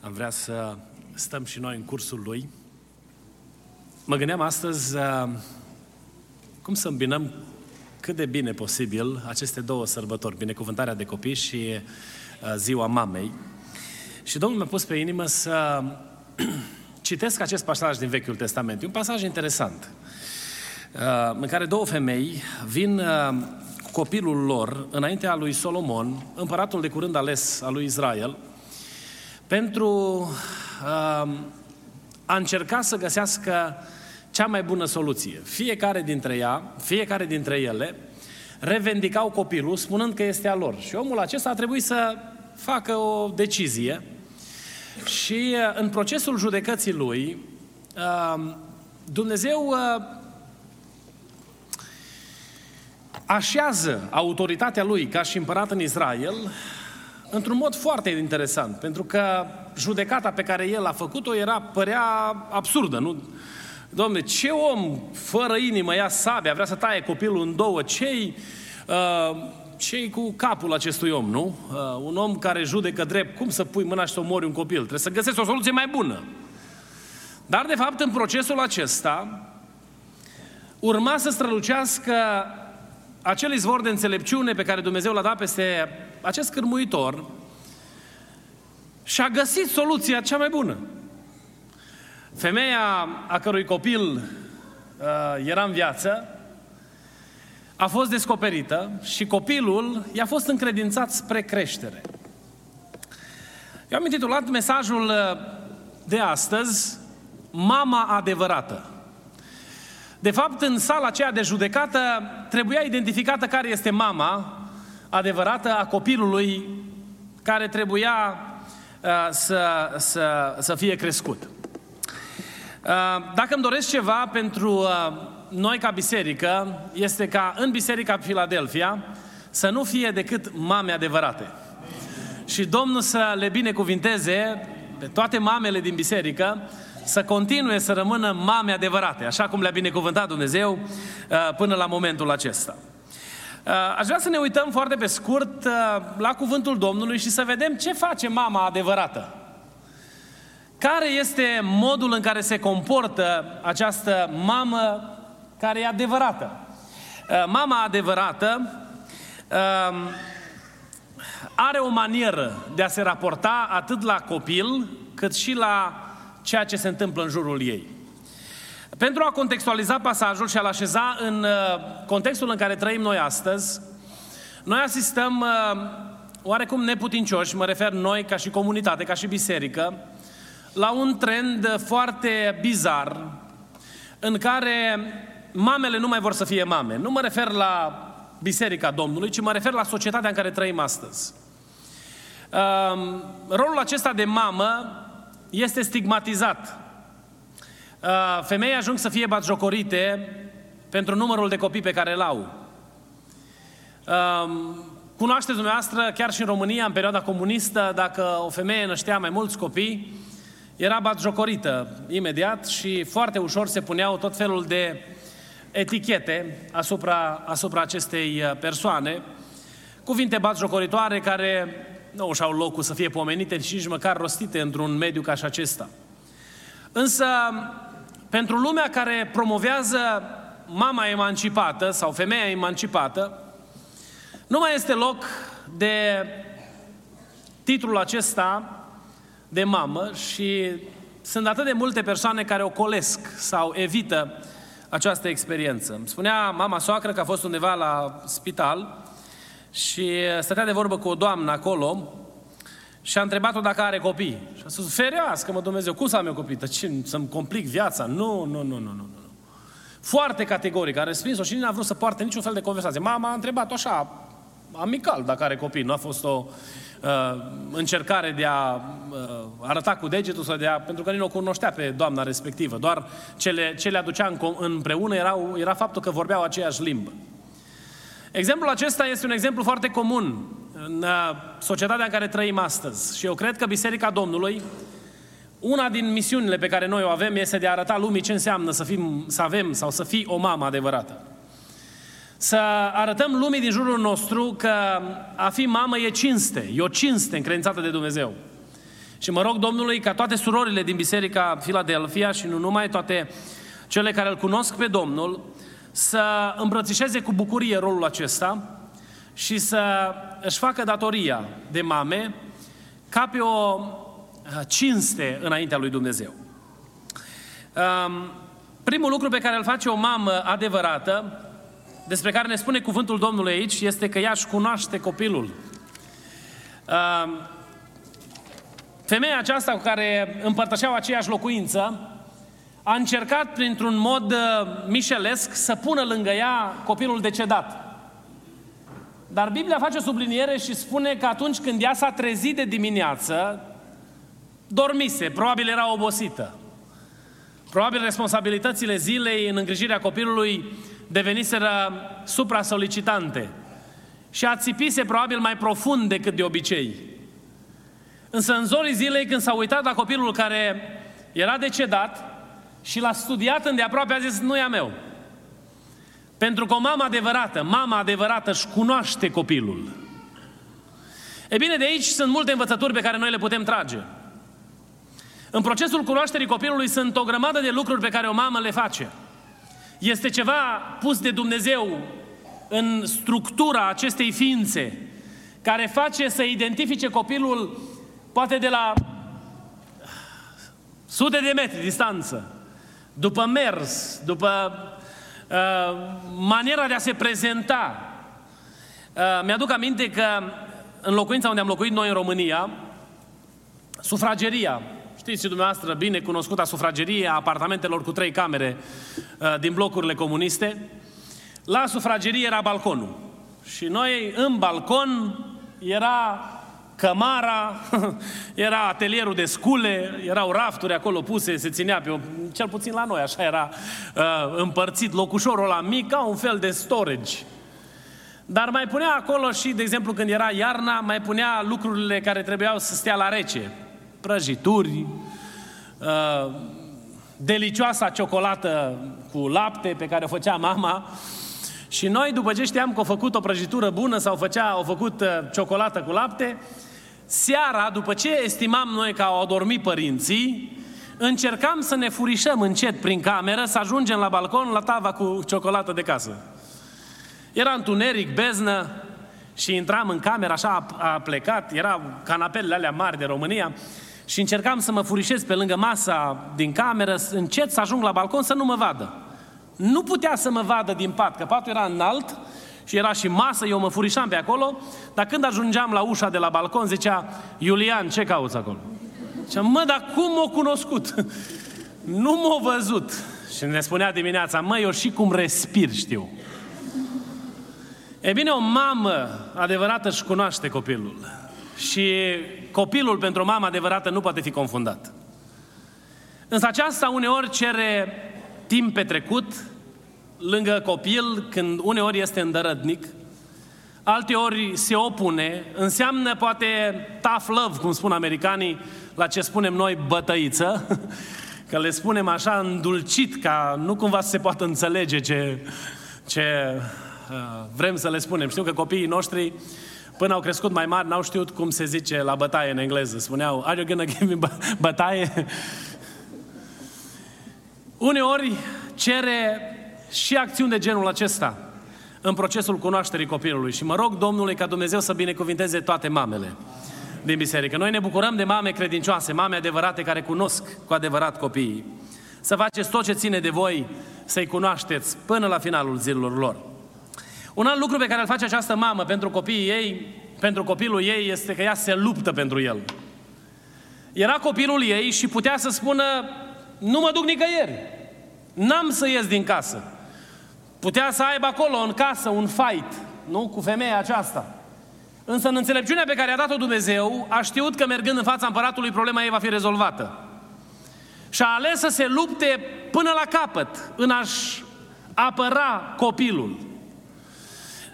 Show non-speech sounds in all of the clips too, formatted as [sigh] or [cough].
am vrea să stăm și noi în cursul lui. Mă gândeam astăzi uh, cum să îmbinăm cât de bine posibil aceste două sărbători, binecuvântarea de copii și uh, ziua mamei. Și Domnul mi-a pus pe inimă să [clears throat] citesc acest pasaj din Vechiul Testament. E un pasaj interesant, uh, în care două femei vin uh, cu copilul lor înaintea lui Solomon, împăratul de curând ales al lui Israel, pentru uh, a încerca să găsească cea mai bună soluție. Fiecare dintre ea, fiecare dintre ele, revendicau copilul spunând că este a lor. Și omul acesta a trebuit să facă o decizie și uh, în procesul judecății lui, uh, Dumnezeu uh, așează autoritatea lui ca și împărat în Israel într-un mod foarte interesant, pentru că judecata pe care el a făcut-o era, părea absurdă, nu? Domne, ce om fără inimă ia sabia, vrea să taie copilul în două, cei uh, cei cu capul acestui om, nu? Uh, un om care judecă drept, cum să pui mâna și să omori un copil? Trebuie să găsești o soluție mai bună. Dar, de fapt, în procesul acesta, urma să strălucească acel izvor de înțelepciune pe care Dumnezeu l-a dat peste acest cârmuitor și a găsit soluția cea mai bună. Femeia a cărui copil uh, era în viață a fost descoperită și copilul i-a fost încredințat spre creștere. Eu am intitulat mesajul uh, de astăzi Mama adevărată. De fapt, în sala aceea de judecată trebuia identificată care este mama adevărată a copilului care trebuia uh, să, să, să fie crescut. Uh, dacă îmi doresc ceva pentru uh, noi ca biserică, este ca în Biserica Filadelfia să nu fie decât mame adevărate. Și Domnul să le binecuvinteze pe toate mamele din biserică, să continue să rămână mame adevărate, așa cum le-a binecuvântat Dumnezeu uh, până la momentul acesta. Uh, aș vrea să ne uităm foarte pe scurt uh, la cuvântul Domnului și să vedem ce face mama adevărată. Care este modul în care se comportă această mamă care e adevărată? Mama adevărată are o manieră de a se raporta atât la copil, cât și la ceea ce se întâmplă în jurul ei. Pentru a contextualiza pasajul și a-l așeza în uh, contextul în care trăim noi astăzi, noi asistăm uh, oarecum neputincioși, mă refer noi ca și comunitate, ca și biserică, la un trend foarte bizar în care mamele nu mai vor să fie mame. Nu mă refer la Biserica Domnului, ci mă refer la societatea în care trăim astăzi. Uh, rolul acesta de mamă este stigmatizat. Uh, femei ajung să fie batjocorite pentru numărul de copii pe care îl au. Um, cunoașteți dumneavoastră, chiar și în România, în perioada comunistă, dacă o femeie năștea mai mulți copii, era batjocorită imediat și foarte ușor se puneau tot felul de etichete asupra, asupra acestei uh, persoane, cuvinte batjocoritoare care nu și-au locul să fie pomenite și nici măcar rostite într-un mediu ca și acesta. Însă, pentru lumea care promovează mama emancipată sau femeia emancipată, nu mai este loc de titlul acesta de mamă și sunt atât de multe persoane care o colesc sau evită această experiență. Îmi spunea mama soacră că a fost undeva la spital și stătea de vorbă cu o doamnă acolo și a întrebat-o dacă are copii. Și a spus, ferească mă Dumnezeu, cum să am eu copii? Ce, să-mi complic viața? Nu, nu, nu, nu, nu. nu. Foarte categoric a respins-o și nu a vrut să poarte niciun fel de conversație. Mama a întrebat-o așa, amical dacă are copii, nu a fost o uh, încercare de a uh, arăta cu degetul sau de a, pentru că nici nu o cunoștea pe doamna respectivă, doar ce le, ce le aducea în, împreună erau, era faptul că vorbeau aceeași limbă. Exemplul acesta este un exemplu foarte comun în uh, societatea în care trăim astăzi și eu cred că Biserica Domnului una din misiunile pe care noi o avem este de a arăta lumii ce înseamnă să, fim, să avem sau să fii o mamă adevărată. Să arătăm lumii din jurul nostru că a fi mamă e cinste, e o cinste încredințată de Dumnezeu. Și mă rog Domnului ca toate surorile din Biserica Filadelfia și nu numai toate cele care îl cunosc pe Domnul, să îmbrățișeze cu bucurie rolul acesta și să își facă datoria de mame ca pe o uh, cinste înaintea lui Dumnezeu. Um, primul lucru pe care îl face o mamă adevărată despre care ne spune cuvântul Domnului aici este că ea își cunoaște copilul. Femeia aceasta cu care împărtășeau aceeași locuință a încercat printr-un mod uh, mișelesc să pună lângă ea copilul decedat. Dar Biblia face o subliniere și spune că atunci când ea s-a trezit de dimineață, dormise, probabil era obosită. Probabil responsabilitățile zilei în îngrijirea copilului deveniseră supra-solicitante și ațipise probabil mai profund decât de obicei. Însă în zorii zilei, când s-a uitat la copilul care era decedat și l-a studiat îndeaproape, a zis, nu e a meu. Pentru că o mamă adevărată, mama adevărată își cunoaște copilul. E bine, de aici sunt multe învățături pe care noi le putem trage. În procesul cunoașterii copilului sunt o grămadă de lucruri pe care o mamă le face. Este ceva pus de Dumnezeu în structura acestei ființe, care face să identifice copilul poate de la sute de metri distanță, după mers, după uh, maniera de a se prezenta. Uh, mi-aduc aminte că în locuința unde am locuit noi în România, sufrageria, Știți și dumneavoastră bine cunoscuta sufragerie a apartamentelor cu trei camere uh, din blocurile comuniste. La sufragerie era balconul. Și noi în balcon era cămara, [laughs] era atelierul de scule, erau rafturi acolo puse, se ținea pe, o, cel puțin la noi, așa era uh, împărțit locușorul la mic, ca un fel de storage. Dar mai punea acolo și, de exemplu, când era iarna, mai punea lucrurile care trebuiau să stea la rece prăjituri, uh, delicioasa ciocolată cu lapte pe care o făcea mama. Și noi, după ce știam că au făcut o prăjitură bună sau făcea, au făcut uh, ciocolată cu lapte, seara, după ce estimam noi că au adormit părinții, încercam să ne furișăm încet prin cameră, să ajungem la balcon, la tava cu ciocolată de casă. Era întuneric, beznă, și intram în cameră, așa a, a plecat, erau canapelele alea mari de România, și încercam să mă furișez pe lângă masa din cameră, încet să ajung la balcon să nu mă vadă. Nu putea să mă vadă din pat, că patul era înalt și era și masă, eu mă furișam pe acolo, dar când ajungeam la ușa de la balcon, zicea, Iulian, ce cauți acolo? Și mă, dar cum m-a cunoscut? [laughs] nu m-a văzut. Și ne spunea dimineața, mă, eu și cum respir știu. E bine, o mamă adevărată își cunoaște copilul. Și copilul pentru o mamă adevărată nu poate fi confundat. Însă aceasta uneori cere timp petrecut lângă copil, când uneori este îndărădnic, alteori se opune, înseamnă poate tough love, cum spun americanii, la ce spunem noi bătăiță, [laughs] că le spunem așa îndulcit, ca nu cumva să se poată înțelege ce, ce uh, vrem să le spunem. Știu că copiii noștri Până au crescut mai mari, n-au știut cum se zice la bătaie în engleză. Spuneau, are you gonna give me bătaie? [laughs] Uneori cere și acțiuni de genul acesta în procesul cunoașterii copilului. Și mă rog Domnului ca Dumnezeu să binecuvinteze toate mamele din biserică. Noi ne bucurăm de mame credincioase, mame adevărate care cunosc cu adevărat copiii. Să faceți tot ce ține de voi să-i cunoașteți până la finalul zilelor lor. Un alt lucru pe care îl face această mamă pentru copiii ei, pentru copilul ei, este că ea se luptă pentru el. Era copilul ei și putea să spună, nu mă duc nicăieri, n-am să ies din casă. Putea să aibă acolo în casă un fight, nu, cu femeia aceasta. Însă în înțelepciunea pe care a dat-o Dumnezeu, a știut că mergând în fața împăratului, problema ei va fi rezolvată. Și a ales să se lupte până la capăt în a-și apăra copilul.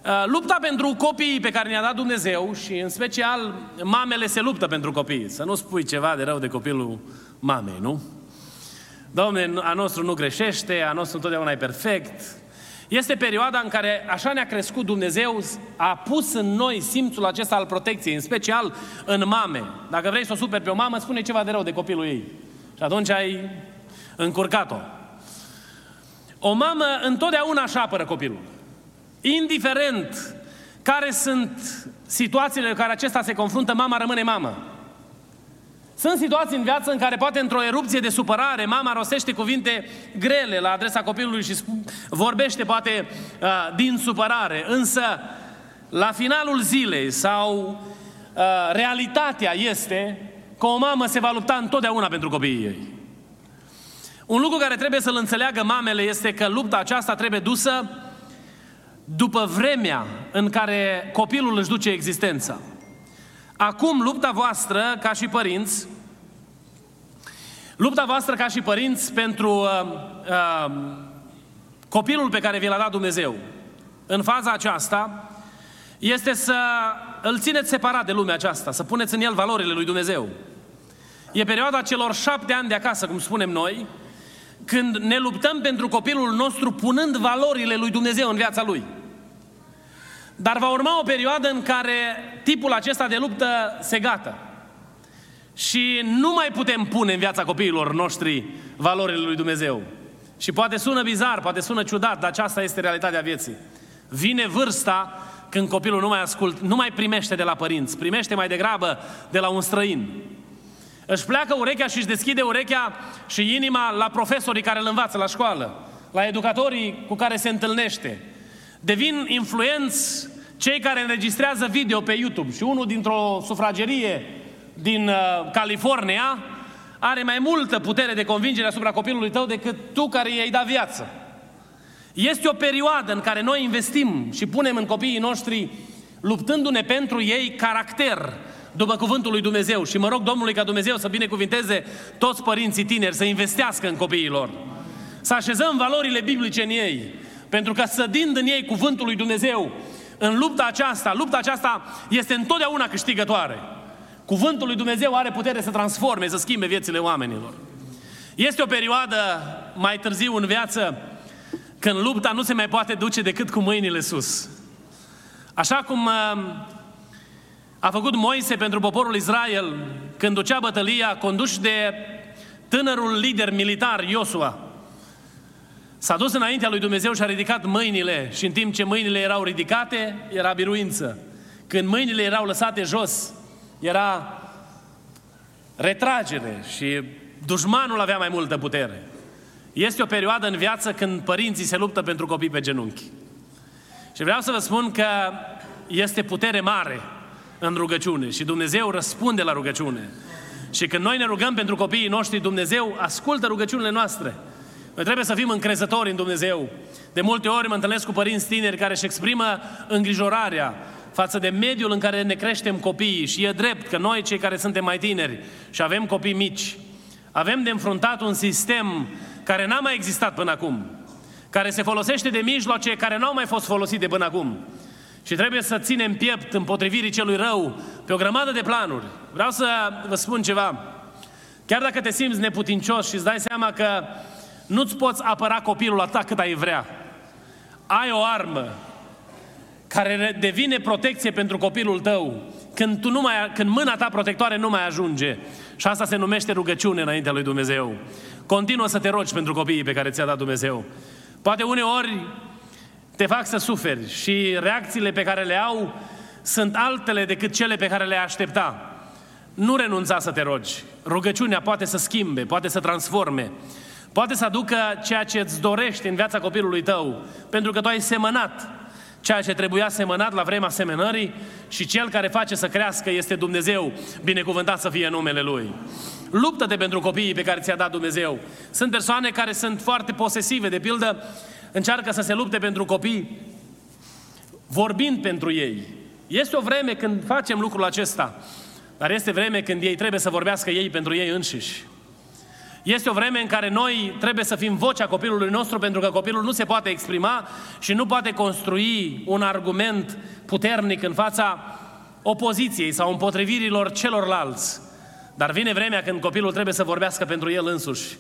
Uh, lupta pentru copiii pe care ne-a dat Dumnezeu și în special mamele se luptă pentru copii. Să nu spui ceva de rău de copilul mamei, nu? Domne, a nostru nu greșește, a nostru întotdeauna e perfect. Este perioada în care așa ne-a crescut Dumnezeu, a pus în noi simțul acesta al protecției, în special în mame. Dacă vrei să o superi pe o mamă, spune ceva de rău de copilul ei. Și atunci ai încurcat-o. O mamă întotdeauna așa apără copilul. Indiferent care sunt situațiile în care acesta se confruntă, mama rămâne mamă. Sunt situații în viață în care poate într-o erupție de supărare mama rostește cuvinte grele la adresa copilului și vorbește poate uh, din supărare, însă la finalul zilei sau uh, realitatea este că o mamă se va lupta întotdeauna pentru copiii ei. Un lucru care trebuie să-l înțeleagă mamele este că lupta aceasta trebuie dusă după vremea în care copilul își duce existența. Acum, lupta voastră, ca și părinți, lupta voastră ca și părinți pentru uh, uh, copilul pe care vi l-a dat Dumnezeu, în faza aceasta, este să îl țineți separat de lumea aceasta, să puneți în el valorile lui Dumnezeu. E perioada celor șapte ani de acasă, cum spunem noi, când ne luptăm pentru copilul nostru punând valorile lui Dumnezeu în viața lui. Dar va urma o perioadă în care tipul acesta de luptă se gata. Și nu mai putem pune în viața copiilor noștri valorile lui Dumnezeu. Și poate sună bizar, poate sună ciudat, dar aceasta este realitatea vieții. Vine vârsta când copilul nu mai ascult, nu mai primește de la părinți, primește mai degrabă de la un străin. Își pleacă urechea și își deschide urechea și inima la profesorii care îl învață la școală, la educatorii cu care se întâlnește. Devin influenți cei care înregistrează video pe YouTube și unul dintr-o sufragerie din uh, California are mai multă putere de convingere asupra copilului tău decât tu care i-ai dat viață. Este o perioadă în care noi investim și punem în copiii noștri, luptându-ne pentru ei, caracter, după cuvântul lui Dumnezeu. Și mă rog Domnului ca Dumnezeu să binecuvinteze toți părinții tineri, să investească în copiii lor. Să așezăm valorile biblice în ei. Pentru că sădind în ei cuvântul lui Dumnezeu, în lupta aceasta, lupta aceasta este întotdeauna câștigătoare. Cuvântul lui Dumnezeu are putere să transforme, să schimbe viețile oamenilor. Este o perioadă mai târziu în viață când lupta nu se mai poate duce decât cu mâinile sus. Așa cum uh, a făcut Moise pentru poporul Israel când ducea bătălia conduși de tânărul lider militar Iosua. S-a dus înaintea lui Dumnezeu și a ridicat mâinile și în timp ce mâinile erau ridicate, era biruință. Când mâinile erau lăsate jos, era retragere și dușmanul avea mai multă putere. Este o perioadă în viață când părinții se luptă pentru copii pe genunchi. Și vreau să vă spun că este putere mare în rugăciune și Dumnezeu răspunde la rugăciune. Și când noi ne rugăm pentru copiii noștri, Dumnezeu ascultă rugăciunile noastre. Noi trebuie să fim încrezători în Dumnezeu. De multe ori mă întâlnesc cu părinți tineri care își exprimă îngrijorarea față de mediul în care ne creștem copiii și e drept că noi, cei care suntem mai tineri și avem copii mici, avem de înfruntat un sistem care n-a mai existat până acum, care se folosește de mijloace care n-au mai fost folosite până acum. Și trebuie să ținem piept împotrivirii celui rău pe o grămadă de planuri. Vreau să vă spun ceva. Chiar dacă te simți neputincios și îți dai seama că nu-ți poți apăra copilul atât cât ai vrea, ai o armă care devine protecție pentru copilul tău când, tu nu mai, când mâna ta protectoare nu mai ajunge. Și asta se numește rugăciune înaintea lui Dumnezeu. Continuă să te rogi pentru copiii pe care ți-a dat Dumnezeu. Poate uneori te fac să suferi și reacțiile pe care le au sunt altele decât cele pe care le aștepta. Nu renunța să te rogi. Rugăciunea poate să schimbe, poate să transforme, poate să aducă ceea ce îți dorești în viața copilului tău, pentru că tu ai semănat ceea ce trebuia semănat la vremea semănării și cel care face să crească este Dumnezeu, binecuvântat să fie numele Lui. Luptă-te pentru copiii pe care ți-a dat Dumnezeu. Sunt persoane care sunt foarte posesive, de pildă, încearcă să se lupte pentru copii, vorbind pentru ei. Este o vreme când facem lucrul acesta, dar este vreme când ei trebuie să vorbească ei pentru ei înșiși. Este o vreme în care noi trebuie să fim vocea copilului nostru pentru că copilul nu se poate exprima și nu poate construi un argument puternic în fața opoziției sau împotrivirilor celorlalți. Dar vine vremea când copilul trebuie să vorbească pentru el însuși.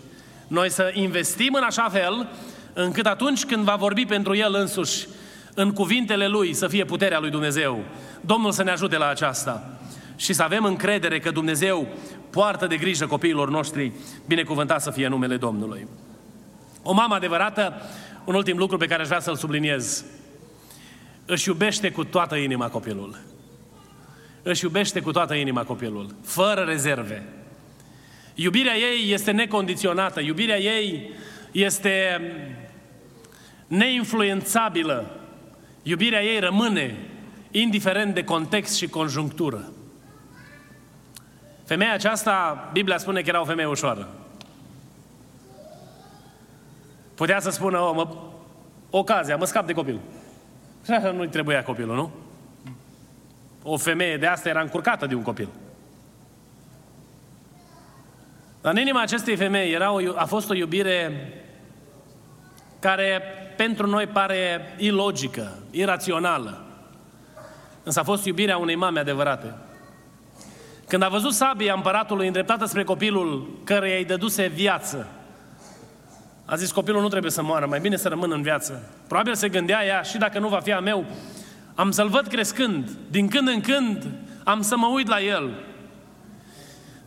Noi să investim în așa fel încât atunci când va vorbi pentru el însuși, în cuvintele lui să fie puterea lui Dumnezeu. Domnul să ne ajute la aceasta și să avem încredere că Dumnezeu poartă de grijă copiilor noștri, binecuvântat să fie numele Domnului. O mamă adevărată, un ultim lucru pe care aș vrea să-l subliniez, își iubește cu toată inima copilul. Își iubește cu toată inima copilul, fără rezerve. Iubirea ei este necondiționată, iubirea ei este neinfluențabilă. Iubirea ei rămâne indiferent de context și conjunctură. Femeia aceasta, Biblia spune că era o femeie ușoară. Putea să spună, o, mă, ocazia, mă scap de copil. Și așa nu-i trebuia copilul, nu? O femeie de asta era încurcată de un copil. Dar în inima acestei femei era o, a fost o iubire care pentru noi pare ilogică, irațională. Însă a fost iubirea unei mame adevărate. Când a văzut sabia împăratului îndreptată spre copilul căreia îi dăduse viață, a zis, copilul nu trebuie să moară, mai bine să rămână în viață. Probabil se gândea ea, și dacă nu va fi a meu, am să-l văd crescând, din când în când am să mă uit la el.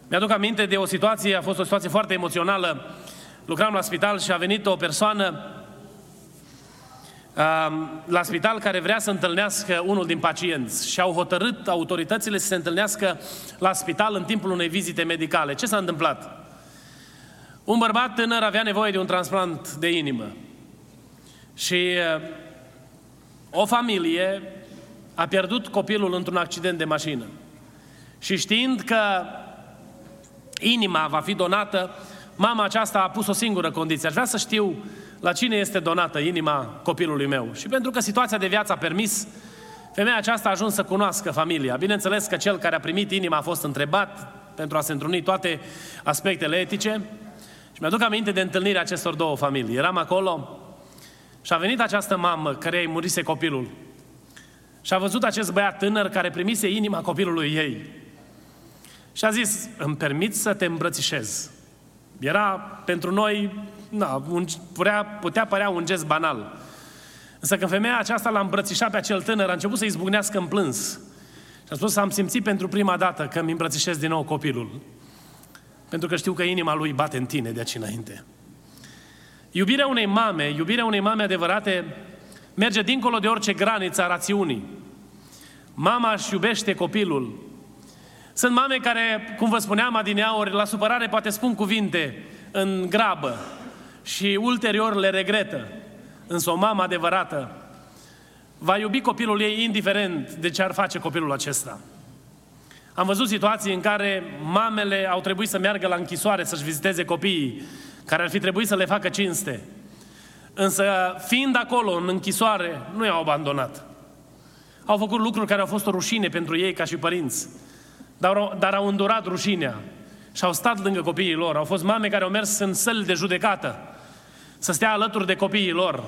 Mi-aduc aminte de o situație, a fost o situație foarte emoțională. Lucram la spital și a venit o persoană la spital care vrea să întâlnească unul din pacienți și au hotărât autoritățile să se întâlnească la spital în timpul unei vizite medicale. Ce s-a întâmplat? Un bărbat tânăr avea nevoie de un transplant de inimă și o familie a pierdut copilul într-un accident de mașină. Și știind că inima va fi donată, mama aceasta a pus o singură condiție. Aș vrea să știu la cine este donată inima copilului meu. Și pentru că situația de viață a permis, femeia aceasta a ajuns să cunoască familia. Bineînțeles că cel care a primit inima a fost întrebat pentru a se întruni toate aspectele etice. Și mi-aduc aminte de întâlnirea acestor două familii. Eram acolo și a venit această mamă care îi murise copilul. Și a văzut acest băiat tânăr care primise inima copilului ei. Și a zis, îmi permit să te îmbrățișez. Era pentru noi na, un, putea, putea părea un gest banal. Însă când femeia aceasta l-a îmbrățișat pe acel tânăr, a început să izbucnească în plâns. Și a spus, am simțit pentru prima dată că îmi îmbrățișez din nou copilul. Pentru că știu că inima lui bate în tine de aici înainte. Iubirea unei mame, iubirea unei mame adevărate, merge dincolo de orice graniță a rațiunii. Mama își iubește copilul. Sunt mame care, cum vă spuneam adineauri, la supărare poate spun cuvinte în grabă, și ulterior le regretă. Însă o mamă adevărată va iubi copilul ei indiferent de ce ar face copilul acesta. Am văzut situații în care mamele au trebuit să meargă la închisoare să-și viziteze copiii, care ar fi trebuit să le facă cinste. Însă, fiind acolo, în închisoare, nu i-au abandonat. Au făcut lucruri care au fost o rușine pentru ei ca și părinți, dar, dar au îndurat rușinea și au stat lângă copiii lor. Au fost mame care au mers în săli de judecată să stea alături de copiii lor.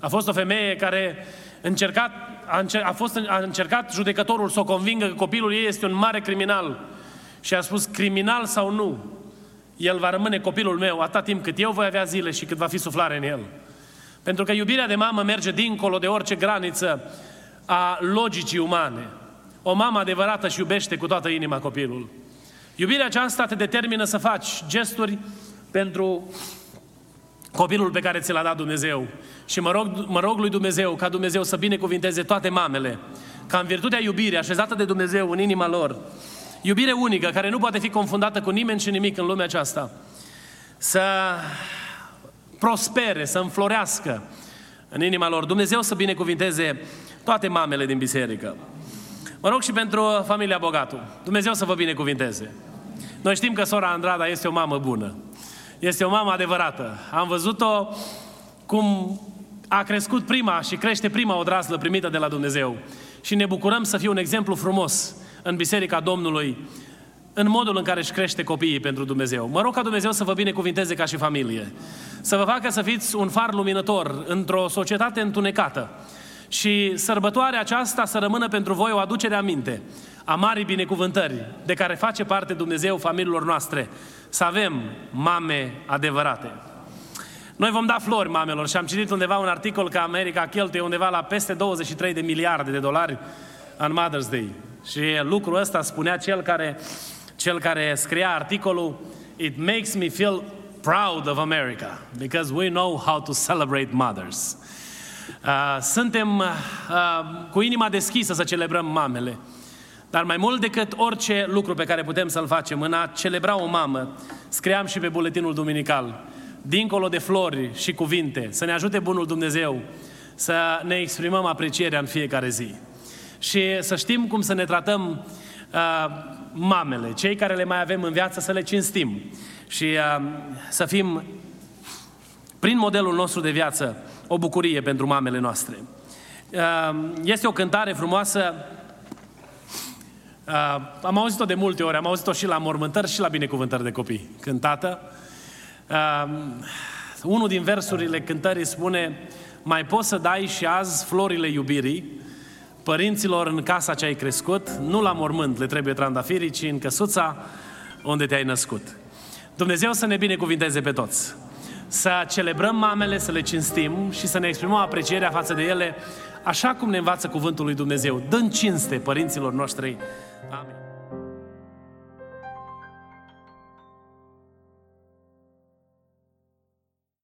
A fost o femeie care încercat, a, încer, a, fost, a încercat judecătorul să o convingă că copilul ei este un mare criminal. Și a spus, criminal sau nu, el va rămâne copilul meu atât timp cât eu voi avea zile și cât va fi suflare în el. Pentru că iubirea de mamă merge dincolo de orice graniță a logicii umane. O mamă adevărată și iubește cu toată inima copilul. Iubirea aceasta te determină să faci gesturi pentru copilul pe care ți l-a dat Dumnezeu. Și mă rog, mă rog lui Dumnezeu ca Dumnezeu să binecuvinteze toate mamele, ca în virtutea iubirii așezată de Dumnezeu în inima lor, iubire unică, care nu poate fi confundată cu nimeni și nimic în lumea aceasta, să prospere, să înflorească în inima lor. Dumnezeu să binecuvinteze toate mamele din biserică. Mă rog și pentru familia Bogatu. Dumnezeu să vă binecuvinteze. Noi știm că sora Andrada este o mamă bună. Este o mamă adevărată. Am văzut-o cum a crescut prima și crește prima odrazlă primită de la Dumnezeu. Și ne bucurăm să fie un exemplu frumos în Biserica Domnului, în modul în care își crește copiii pentru Dumnezeu. Mă rog ca Dumnezeu să vă binecuvinteze ca și familie. Să vă facă să fiți un far luminător într-o societate întunecată. Și sărbătoarea aceasta să rămână pentru voi o aducere aminte a marii binecuvântări de care face parte Dumnezeu familiilor noastre. Să avem mame adevărate. Noi vom da flori mamelor și am citit undeva un articol că America cheltuie undeva la peste 23 de miliarde de dolari în Mother's Day. Și lucrul ăsta spunea cel care, cel care scria articolul It makes me feel proud of America because we know how to celebrate mothers. Uh, suntem uh, cu inima deschisă să celebrăm mamele. Dar mai mult decât orice lucru pe care putem să-l facem în a celebra o mamă, scriam și pe buletinul duminical, dincolo de flori și cuvinte, să ne ajute Bunul Dumnezeu să ne exprimăm aprecierea în fiecare zi. Și să știm cum să ne tratăm uh, mamele, cei care le mai avem în viață, să le cinstim. Și uh, să fim, prin modelul nostru de viață, o bucurie pentru mamele noastre. Uh, este o cântare frumoasă Uh, am auzit-o de multe ori, am auzit-o și la mormântări și la binecuvântări de copii, cântată. Uh, unul din versurile cântării spune Mai poți să dai și azi florile iubirii părinților în casa ce ai crescut, nu la mormânt le trebuie trandafirii, ci în căsuța unde te-ai născut. Dumnezeu să ne binecuvinteze pe toți. Să celebrăm mamele, să le cinstim și să ne exprimăm aprecierea față de ele, așa cum ne învață cuvântul lui Dumnezeu, dând cinste părinților noștri Amen.